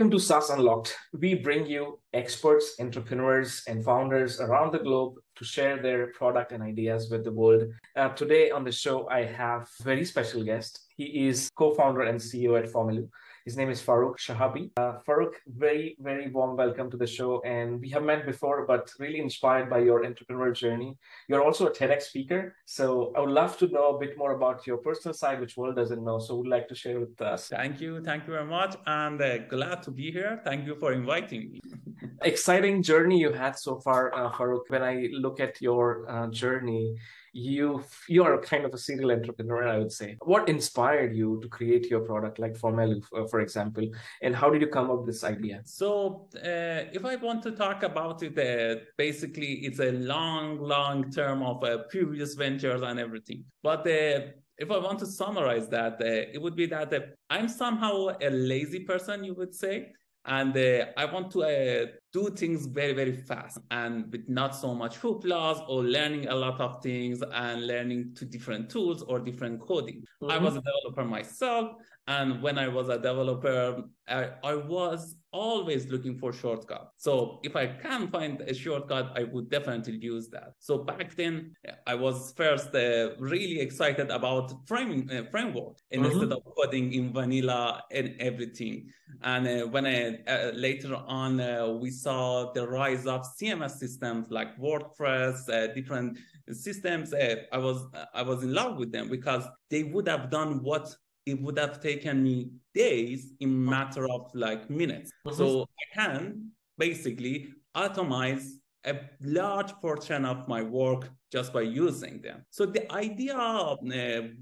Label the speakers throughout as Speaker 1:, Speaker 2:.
Speaker 1: Welcome to SaaS Unlocked. We bring you experts, entrepreneurs, and founders around the globe to share their product and ideas with the world. Uh, today on the show, I have a very special guest. He is co-founder and CEO at Formaloo. His name is Farokh Shahabi. Uh, Farokh, very, very warm welcome to the show. And we have met before, but really inspired by your entrepreneurial journey. You're also a TEDx speaker. So I would love to know a bit more about your personal side, which world doesn't know. So would like to share with us.
Speaker 2: Thank you. Thank you very much. And uh, glad to be here. Thank you for inviting me.
Speaker 1: Exciting journey you had so far, uh, Farokh. When I look at your uh, journey, you you are kind of a serial entrepreneur i would say what inspired you to create your product like Formaloo uh, for example and how did you come up with this idea?
Speaker 2: So uh, if i want to talk about it uh, basically it's a long long term of uh, previous ventures and everything. But uh, if I want to summarize that, uh, it would be that I'm somehow a lazy person, you would say. And uh, I want to uh, do things very very fast and with not so much hooplas or learning a lot of things and learning to different tools or different coding. Mm-hmm. I was a developer myself, and when I was a developer, I, I was always looking for shortcut. So if I can find a shortcut, I would definitely use that. So back then, I was first uh, really excited about framing uh, framework mm-hmm. instead of coding in vanilla and everything. And uh, when I uh, later on uh, we saw the rise of CMS systems like WordPress, uh, different systems, I was I was in love with them because they would have done what it would have taken me days in matter of like minutes. Mm-hmm. So I can basically automate a large portion of my work just by using them. So the idea uh,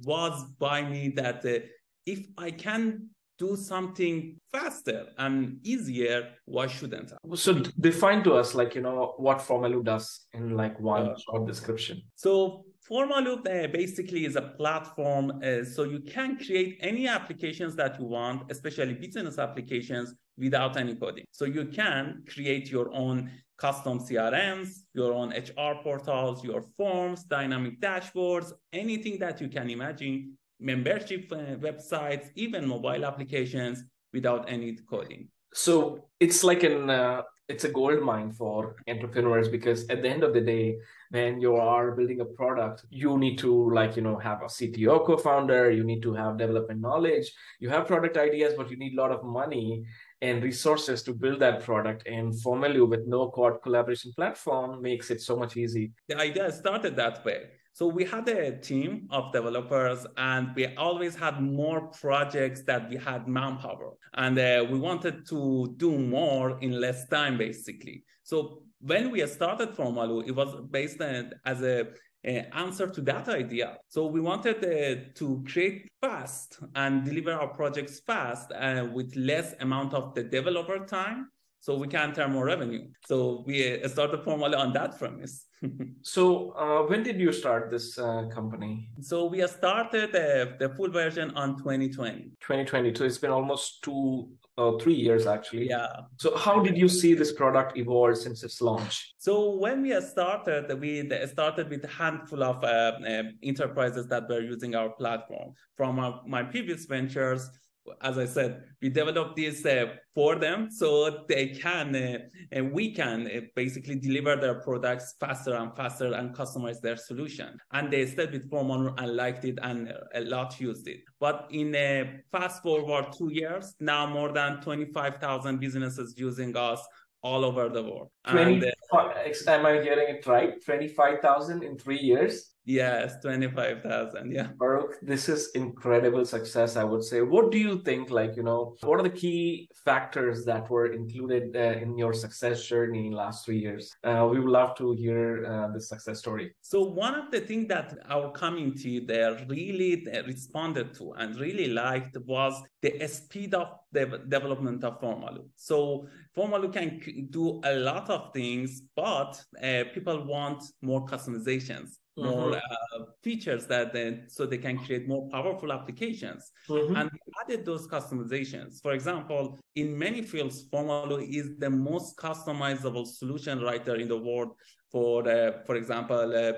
Speaker 2: was by me that uh, if I can do something faster and easier, why shouldn't I?
Speaker 1: So define to us like, you know, what Formaloo does in like one uh, short description.
Speaker 2: So Formaloo uh, basically is a platform, uh, so you can create any applications that you want, especially business applications, without any coding. So you can create your own custom CRMs, your own HR portals, your forms, dynamic dashboards, anything that you can imagine, membership uh, websites, even mobile applications without any coding.
Speaker 1: So it's like an uh, it's a gold mine for entrepreneurs because at the end of the day when you are building a product you need to like you know have a cto co-founder you need to have development knowledge you have product ideas but you need a lot of money and resources to build that product. And Formaloo with no code collaboration platform makes it so much easy.
Speaker 2: The idea started that way so we had a team of developers and we always had more projects that we had manpower. And uh, we wanted to do more in less time, basically. So when we started Formaloo, it was based on, as a answer to that idea. So we wanted uh, to create fast and deliver our projects fast uh, with less amount of the developer time so we can turn more revenue. So we uh, started Formaloo on that premise.
Speaker 1: so uh, when did you start this uh, company?
Speaker 2: So we started uh, the full version on 2020.
Speaker 1: 2020. So it's been almost two, uh, three years actually.
Speaker 2: Yeah.
Speaker 1: So how did you see this product evolve since its launch?
Speaker 2: So when we started, we started with a handful of uh, enterprises that were using our platform. From our, my previous ventures, as I said, we developed this uh, for them so they can uh, and we can uh, basically deliver their products faster and faster and customize their solution. And they stayed with Formaloo and liked it and a lot used it. But in a fast forward two years, now more than 25,000 businesses using us all over the world.
Speaker 1: 20, and, uh, am I hearing it right? 25,000 in three years?
Speaker 2: Yes, 25,000. Yeah.
Speaker 1: Farokh, this is incredible success, I would say. What do you think, like, you know, what are the key factors that were included uh, in your success journey in last three years? Uh, we would love to hear uh, the success story.
Speaker 2: So one of the things that our community there really responded to and really liked was the speed of the development of Formaloo. So Formaloo can do a lot of things, but uh, people want more customizations more mm-hmm. uh, features that then so they can create more powerful applications mm-hmm. and we added those customizations for example in many fields Formaloo is the most customizable solution writer in the world for uh, for example uh,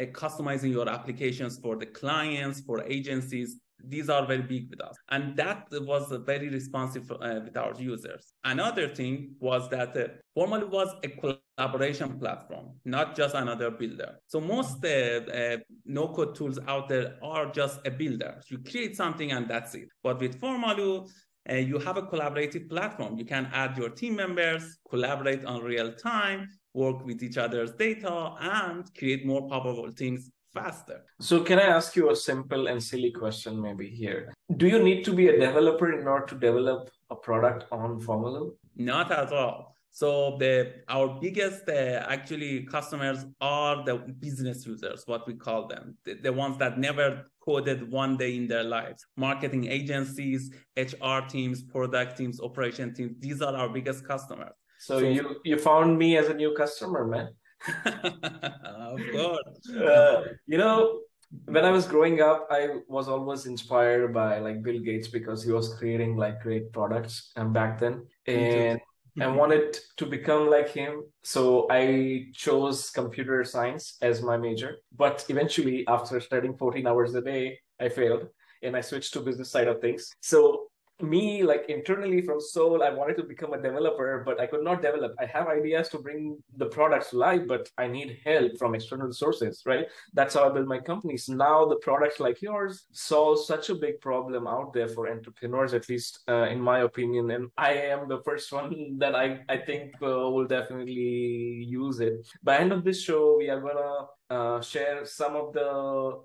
Speaker 2: uh, customizing your applications for the clients for agencies these are very big with us. And that was very responsive uh, with our users. Another thing was that uh, Formaloo was a collaboration platform, not just another builder. So most uh, uh, no-code tools out there are just a builder. You create something and that's it. But with Formaloo, uh, you have a collaborative platform. You can add your team members, collaborate on real time, work with each other's data, and create more powerful things faster.
Speaker 1: So, can I ask you a simple and silly question, maybe here? Do you need to be a developer in order to develop a product on Formaloo?
Speaker 2: Not at all. So the our biggest uh, actually customers are the business users, what we call them, the, the, ones that never coded one day in their lives. Marketing agencies, HR teams, product teams, operation teams. These are our biggest customers.
Speaker 1: So, so you you found me as a new customer, man.
Speaker 2: of course.
Speaker 1: Uh, you know, when I was growing up, I was always inspired by like Bill Gates because he was creating like great products and back then. And I mm-hmm. wanted to become like him. So I chose computer science as my major. But eventually, after studying 14 hours a day, I failed and I switched to business side of things. So me like internally from soul, I wanted to become a developer, but I could not develop. I have ideas to bring the products live, but I need help from external sources, right? That's how I build my companies. Now the products like yours solve such a big problem out there for entrepreneurs, at least uh, in my opinion. And I am the first one that I, I think uh, will definitely use it. By end of this show, we are gonna uh, share some of the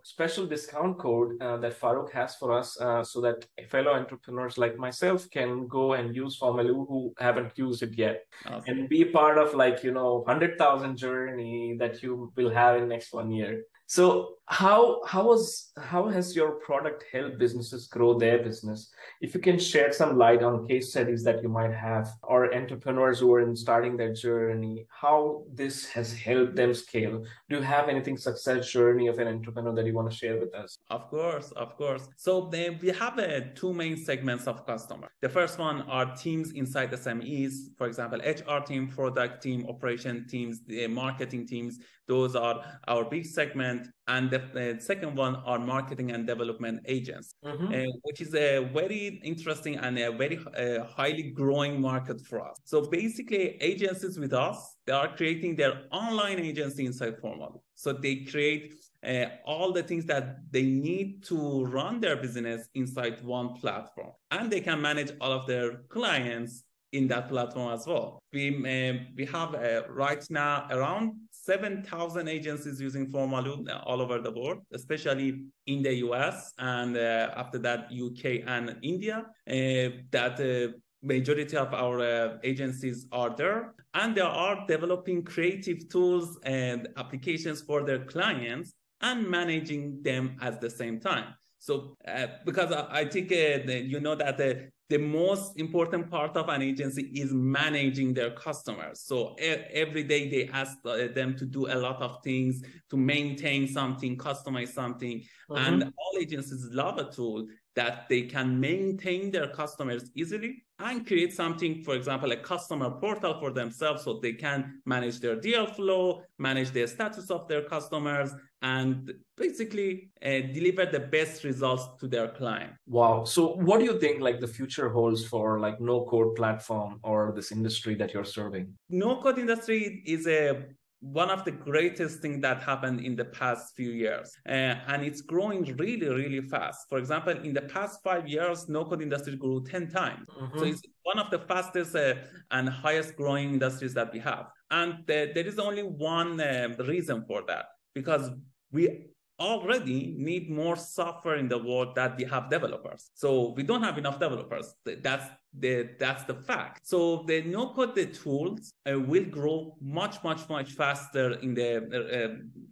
Speaker 1: special discount code uh, that Farokh has for us uh, so that fellow entrepreneurs like myself can go and use Formaloo who haven't used it yet awesome. and be part of like, you know, 100,000 journey that you will have in next one year. So how how was how has your product helped businesses grow their business? If you can share some light on case studies that you might have or entrepreneurs who are in starting their journey, how this has helped them scale. Do you have anything success journey of an entrepreneur that you want to share with us?
Speaker 2: Of course, of course. So then we have uh, two main segments of customer. The first one are teams inside SMEs, for example, HR team, product team, operation teams, the marketing teams. Those are our big segment. And the uh, second one are marketing and development agents, mm-hmm. uh, which is a very interesting and a very uh, highly growing market for us. So basically, agencies with us, they are creating their online agency inside Formal. So they create uh, all the things that they need to run their business inside one platform. And they can manage all of their clients in that platform as well. We uh, we have uh, right now around 7,000 agencies using Formaloo all over the world, especially in the US and uh, after that UK and India. Uh, that uh, majority of our uh, agencies are there and they are developing creative tools and applications for their clients and managing them at the same time so uh, because I, I think uh, you know that uh, the most important part of an agency is managing their customers. So every day they ask uh, them to do a lot of things to maintain something, customize something. Mm-hmm. And all agencies love a tool that they can maintain their customers easily and create something, for example, a customer portal for themselves so they can manage their deal flow, manage the status of their customers, and basically uh, deliver the best results to their client.
Speaker 1: Wow. So what do you think like the future holds for like no code platform or this industry that you're serving?
Speaker 2: No code industry is a one of the greatest things that happened in the past few years. Uh, and it's growing really really fast. For example in the past five years no code industry grew 10 times. Mm-hmm. so it's one of the fastest uh, and highest growing industries that we have. And uh, there is only one uh, reason for that because we already need more software in the world that we have developers. So we don't have enough developers. That's the that's the fact. So the no code the tools uh, will grow much much much faster in the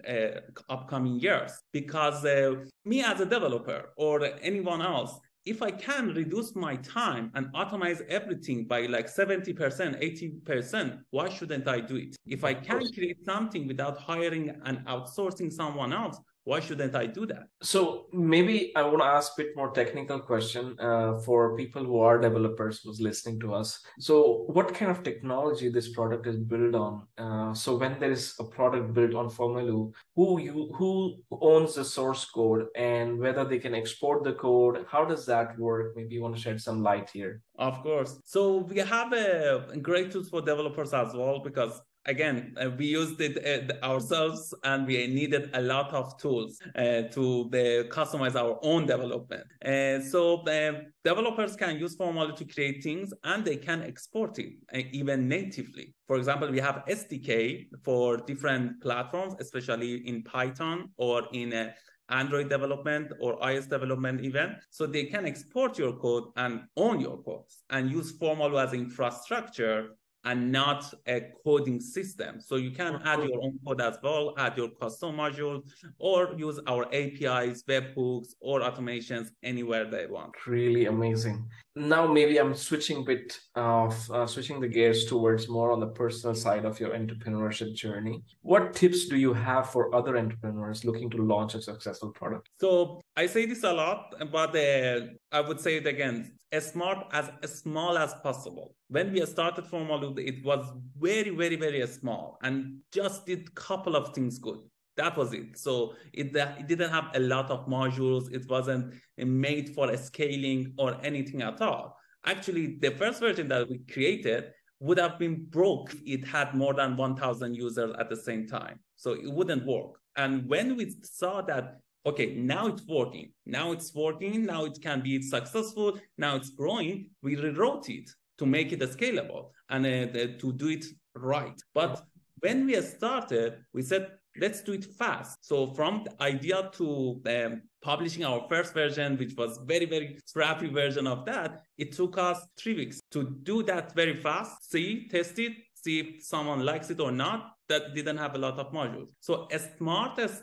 Speaker 2: uh, uh, upcoming years because uh, me as a developer or anyone else if I can reduce my time and automate everything by like 70%, 80%, why shouldn't I do it? If I can create something without hiring and outsourcing someone else, why shouldn't I do that?
Speaker 1: So maybe I want to ask a bit more technical question uh, for people who are developers who's listening to us. So what kind of technology this product is built on? Uh, so when there is a product built on Formaloo, who you who owns the source code and whether they can export the code? How does that work? Maybe you want to shed some light here.
Speaker 2: Of course. So we have a great tools for developers as well because again, uh, we used it uh, ourselves and we needed a lot of tools uh, to customize our own development. Uh, so uh, developers can use Formaloo to create things and they can export it uh, even natively. For example, we have SDK for different platforms, especially in Python or in Android development or iOS development even. So they can export your code and own your code and use Formal as infrastructure and not a coding system. So you can add your own code as well, add your custom module, or use our APIs, webhooks, or automations anywhere they want.
Speaker 1: Really amazing. Now maybe I'm switching bit of uh, switching the gears towards more on the personal side of your entrepreneurship journey. What tips do you have for other entrepreneurs looking to launch a successful product?
Speaker 2: So I say this a lot, but uh, I would say it again: as smart as, as small as possible. When we started Formaloo, it was very, very, very small and just did couple of things good. That was it. So it, uh, it didn't have a lot of modules. It wasn't made for scaling or anything at all. Actually the first version that we created would have been broke if it had more than 1000 users at the same time. So it wouldn't work. And when we saw that okay now it's working. Now it's working. Now it can be successful. Now it's growing. We rewrote it to make it scalable and uh, to do it right but when we started we said let's do it fast. So from the idea to um, publishing our first version, which was very, very scrappy version of that, it took us three weeks to do that very fast, see, test it, see if someone likes it or not. That didn't have a lot of modules. So as smart as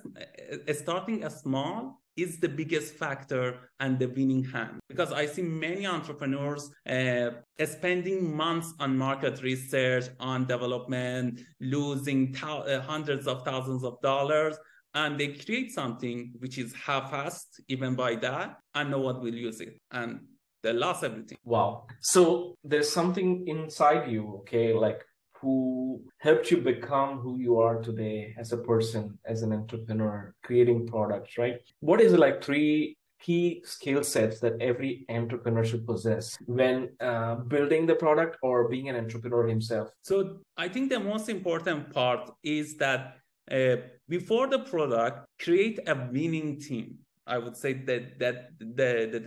Speaker 2: uh, starting as small is the biggest factor and the winning hand. Because i see many entrepreneurs uh, spending months on market research on development losing uh, hundreds of thousands of dollars and they create something which is half-assed even by that and no one will use it and they lost everything.
Speaker 1: Wow. So there's something inside you okay like who helped you become who you are today as a person, as an entrepreneur, creating products, right? What is it like three key skill sets that every entrepreneur should possess when uh, building the product or being an entrepreneur himself?
Speaker 2: So I think the most important part is that uh, before the product, create a winning team. I would say that that the, the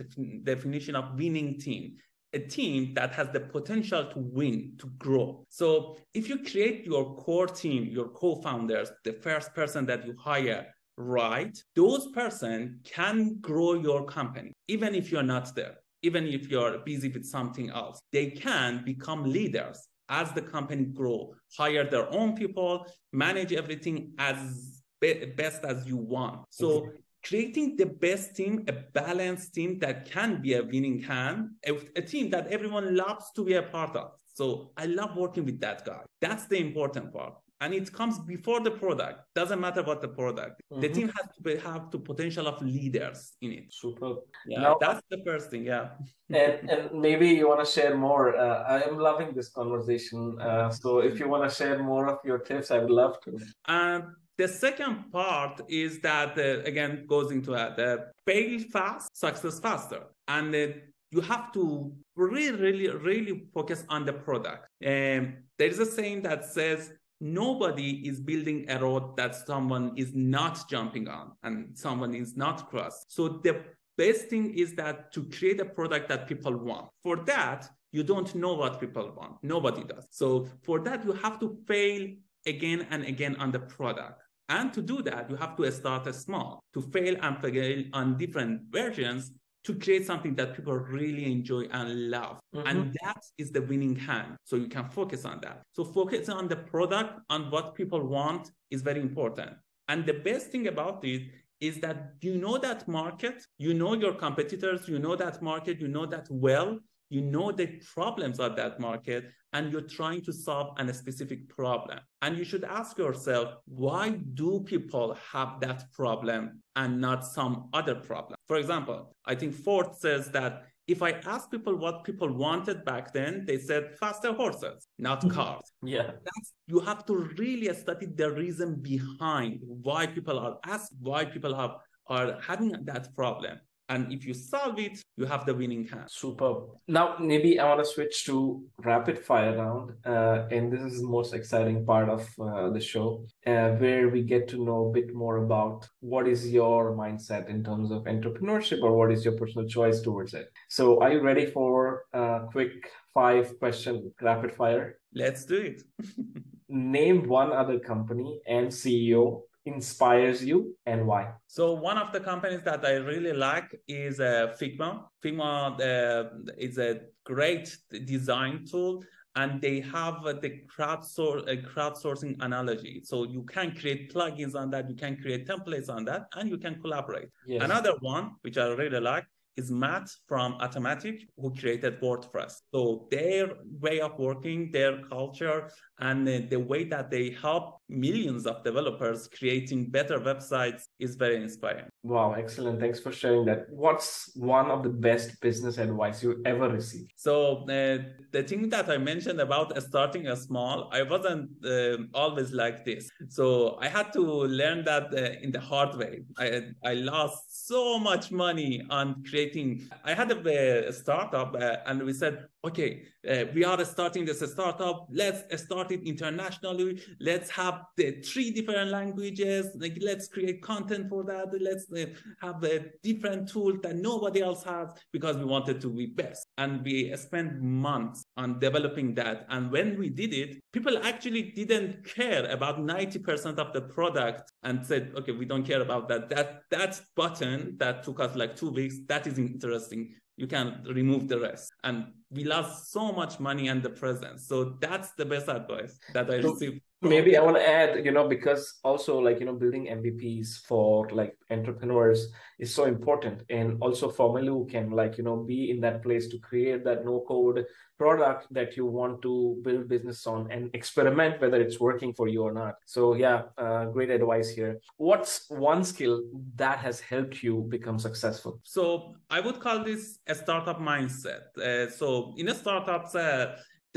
Speaker 2: definition of winning team a team that has the potential to win, to grow. So if you create your core team, your co-founders, the first person that you hire, right, those person can grow your company, even if you're not there, even if you're busy with something else. They can become leaders as the company grow, hire their own people, manage everything as be- best as you want. So creating the best team, a balanced team that can be a winning hand, a, a, team that everyone loves to be a part of. So I love working with that guy. That's the important part. And it comes before the product. Doesn't matter what the product. Mm-hmm. The team has to be, have the potential of leaders in it.
Speaker 1: Super.
Speaker 2: Yeah, now, that's the first thing. Yeah.
Speaker 1: and and maybe you want to share more. Uh, I am loving this conversation. Uh, so if you want to share more of your tips, I would love to.
Speaker 2: And the second part is that, uh, again, goes into uh, the fail fast, success faster. And uh, you have to really, really, really focus on the product. Um, there is a saying that says, nobody is building a road that someone is not jumping on and someone is not cross. So the best thing is that to create a product that people want. For that, you don't know what people want. Nobody does. So for that, you have to fail again and again on the product. And to do that, you have to start small, to fail and fail on different versions to create something that people really enjoy and love. Mm-hmm. And that is the winning hand. So you can focus on that. So focus on the product, on what people want is very important. And the best thing about it is that you know that market, you know your competitors, you know that market, you know that well. You know the problems of that market and you're trying to solve a specific problem. And you should ask yourself, why do people have that problem and not some other problem? For example, I think Ford says that if I ask people what people wanted back then, they said faster horses, not mm-hmm. cars.
Speaker 1: yeah.
Speaker 2: That's, you have to really study the reason behind why people are asked, why people have are having that problem. And if you solve it, you have the winning hand.
Speaker 1: Superb. Now, maybe I want to switch to rapid fire round. Uh, and this is the most exciting part of uh, the show, uh, where we get to know a bit more about what is your mindset in terms of entrepreneurship or what is your personal choice towards it. So, are you ready for a quick five question rapid fire?
Speaker 2: Let's do it.
Speaker 1: Name one other company and CEO inspires you and why?
Speaker 2: So one of the companies that I really like is uh, Figma. Figma uh, is a great design tool and they have uh, the crowdsour- crowdsourcing analogy. So you can create plugins on that, you can create templates on that, and you can collaborate. Yes. Another one, which I really like, is Matt from Automattic, who created WordPress. So their way of working, their culture, and the way that they help millions of developers creating better websites is very inspiring.
Speaker 1: Wow, excellent. Thanks for sharing that. What's one of the best business advice you ever received?
Speaker 2: So, uh, the thing that I mentioned about starting a small, I wasn't uh, always like this. So, I had to learn that uh, in the hard way. I, I lost so much money on creating. I had a, a startup uh, and we said, okay, uh, we are starting this startup. Let's start it internationally. Let's have the three different languages. Like, let's create content for that. Let's uh, have a different tool that nobody else has because we wanted to be best. And we spent months on developing that. And when we did it, people actually didn't care about 90% of the product and said, okay, we don't care about that. That that button that took us like two weeks, that is interesting you can remove the rest. And we lost so much money and the presence. So that's the best advice that I so received.
Speaker 1: Maybe I want to add, you know, because also like, you know, building MVPs for like entrepreneurs is so important. And also Formaloo can like, you know, be in that place to create that no code product that you want to build business on and experiment whether it's working for you or not. So yeah, uh, great advice here. What's one skill that has helped you become successful?
Speaker 2: So I would call this a startup mindset. Uh, so in a startup, uh,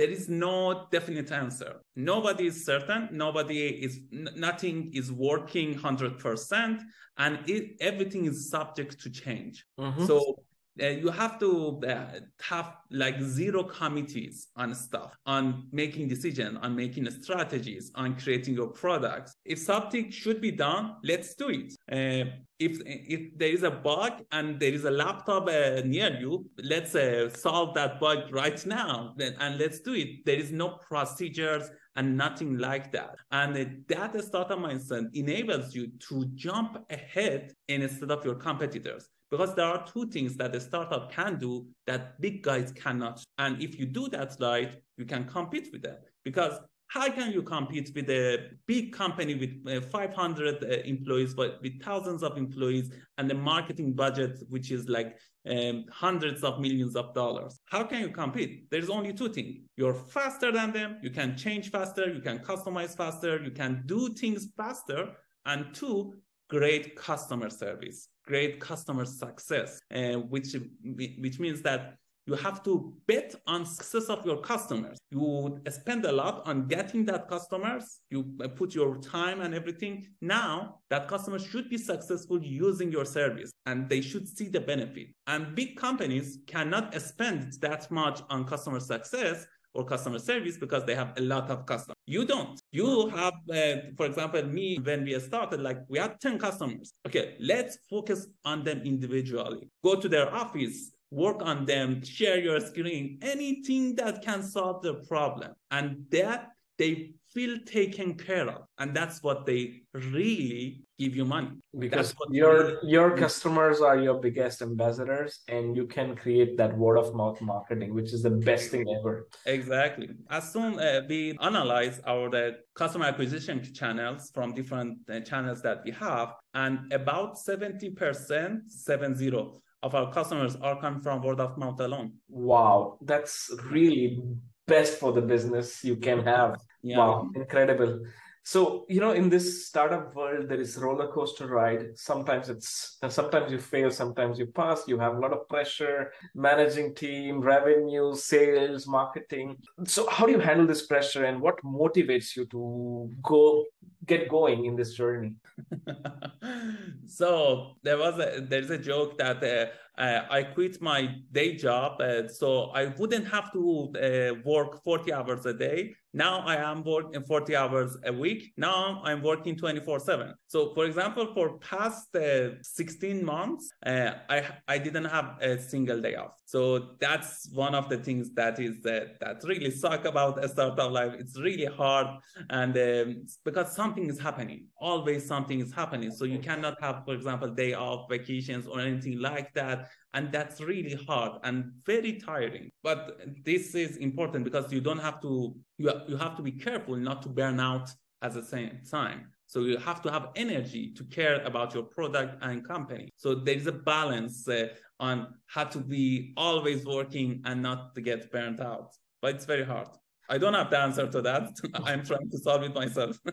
Speaker 2: there is no definite answer. Nobody is certain. Nobody is, nothing is working 100%, and it, everything is subject to change. Mm-hmm. So uh, you have to uh, have like zero committees on stuff on making decision on making strategies on creating your products. If something should be done let's do it. Uh, if if there is a bug and there is a laptop uh, near you let's uh, solve that bug right now and let's do it. There is no procedures and nothing like that. And that startup mindset enables you to jump ahead instead of your competitors because there are two things that a startup can do that big guys cannot. And if you do that right, you can compete with them. Because how can you compete with a big company with uh, 500 uh, employees, but with thousands of employees and a marketing budget which is like um, hundreds of millions of dollars? How can you compete? There's only two things: you're faster than them, you can change faster, you can customize faster, you can do things faster, and two, great customer service great customer success, uh, which which means that you have to bet on success of your customers. You spend a lot on getting that customers. You put your time and everything. Now that customer should be successful using your service and they should see the benefit. And big companies cannot spend that much on customer success or customer service because they have a lot of customers. You don't. You have, uh, for example, me, when we started, like we had 10 customers. Okay, let's focus on them individually. Go to their office, work on them, share your screen, anything that can solve the problem. And that they feel taken care of. And that's what they really give you money
Speaker 1: because your your customers are your biggest ambassadors and you can create that word of mouth marketing which is the best thing ever
Speaker 2: exactly as soon uh, we analyze our the customer acquisition channels from different uh, channels that we have and about 70% 70 of our customers are coming from word of mouth alone.
Speaker 1: Wow, that's really best for the business you can have. Yeah. Wow, incredible. So, you know, in this startup world, there is roller coaster ride. Sometimes it's, sometimes you fail, sometimes you pass. You have a lot of pressure, managing team, revenue, sales, marketing. So, how do you handle this pressure and what motivates you to go get going in this journey?
Speaker 2: so there was a there's a joke that uh, uh, I quit my day job, uh, so I wouldn't have to uh, work 40 hours a day. Now I am working 40 hours a week. Now I'm working 24 seven. So for example, for past uh, 16 months, uh, I, I didn't have a single day off. So that's one of the things that is that, that really suck about a startup life. It's really hard. And um, because something is happening, always something is happening. So you cannot have, for example, day off, vacations or anything like that and that's really hard and very tiring. But this is important because you don't have to you, you have to be careful not to burn out at the same time. So you have to have energy to care about your product and company. So there is a balance uh, on how to be always working and not to get burnt out. But it's very hard. I don't have the answer to that. I'm trying to solve it myself.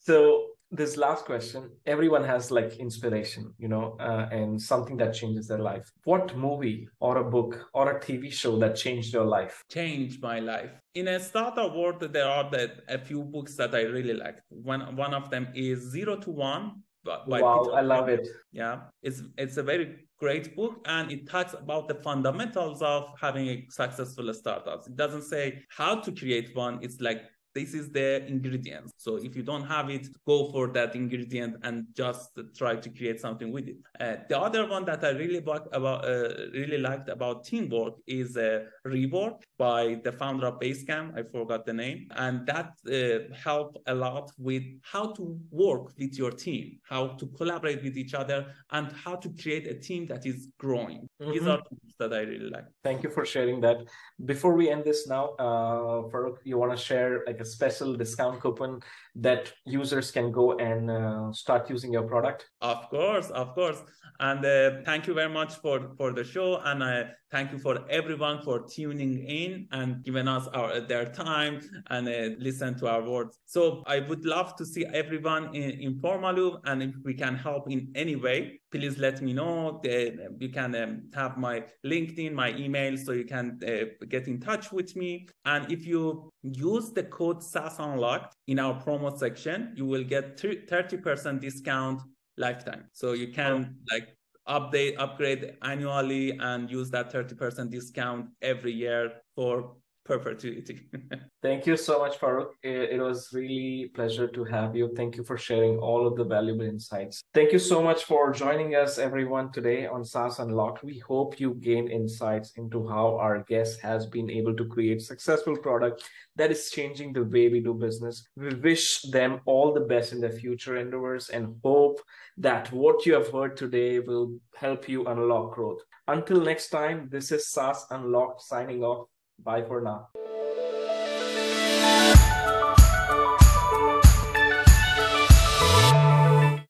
Speaker 1: So this last question everyone has like inspiration you know uh, and something that changes their life. What movie or a book or a tv show that changed your life?
Speaker 2: Changed my life. In a startup world there are the, a few books that i really like. One one of them is zero to one
Speaker 1: by wow Peter i love it.
Speaker 2: Yeah it's it's a very great book and it talks about the fundamentals of having a successful startup. It doesn't say how to create one. It's like this is the ingredient. So if you don't have it, go for that ingredient and just try to create something with it. Uh, the other one that I really about uh, really liked about teamwork is uh, Rework by the founder of Basecamp. I forgot the name, and that uh, helped a lot with how to work with your team, how to collaborate with each other, and how to create a team that is growing. Mm-hmm. These are that I really like.
Speaker 1: Thank you for sharing that. Before we end this now, uh, Farokh, you want to share like a special discount coupon that users can go and uh, start using your product?
Speaker 2: Of course, of course. And uh, thank you very much for for the show, and uh, thank you for everyone for tuning in and giving us our their time and uh, listen to our words. So I would love to see everyone in, in Formaloo, and if we can help in any way, please let me know. you can um, have my LinkedIn, my email, so you can uh, get in touch with me. And if you use the code SaaS Unlocked in our promo section, you will get 30% discount lifetime. So you can oh. like update, upgrade annually and use that 30% discount every year for perpetuity.
Speaker 1: Thank you so much, Farokh. It, was really pleasure to have you. Thank you for sharing all of the valuable insights. Thank you so much for joining us, everyone, today on SaaS Unlocked. We hope you gained insights into how our guest has been able to create successful product that is changing the way we do business. We wish them all the best in their future endeavors and hope that what you have heard today will help you unlock growth. Until next time, this is SaaS Unlocked signing off. Bye for now.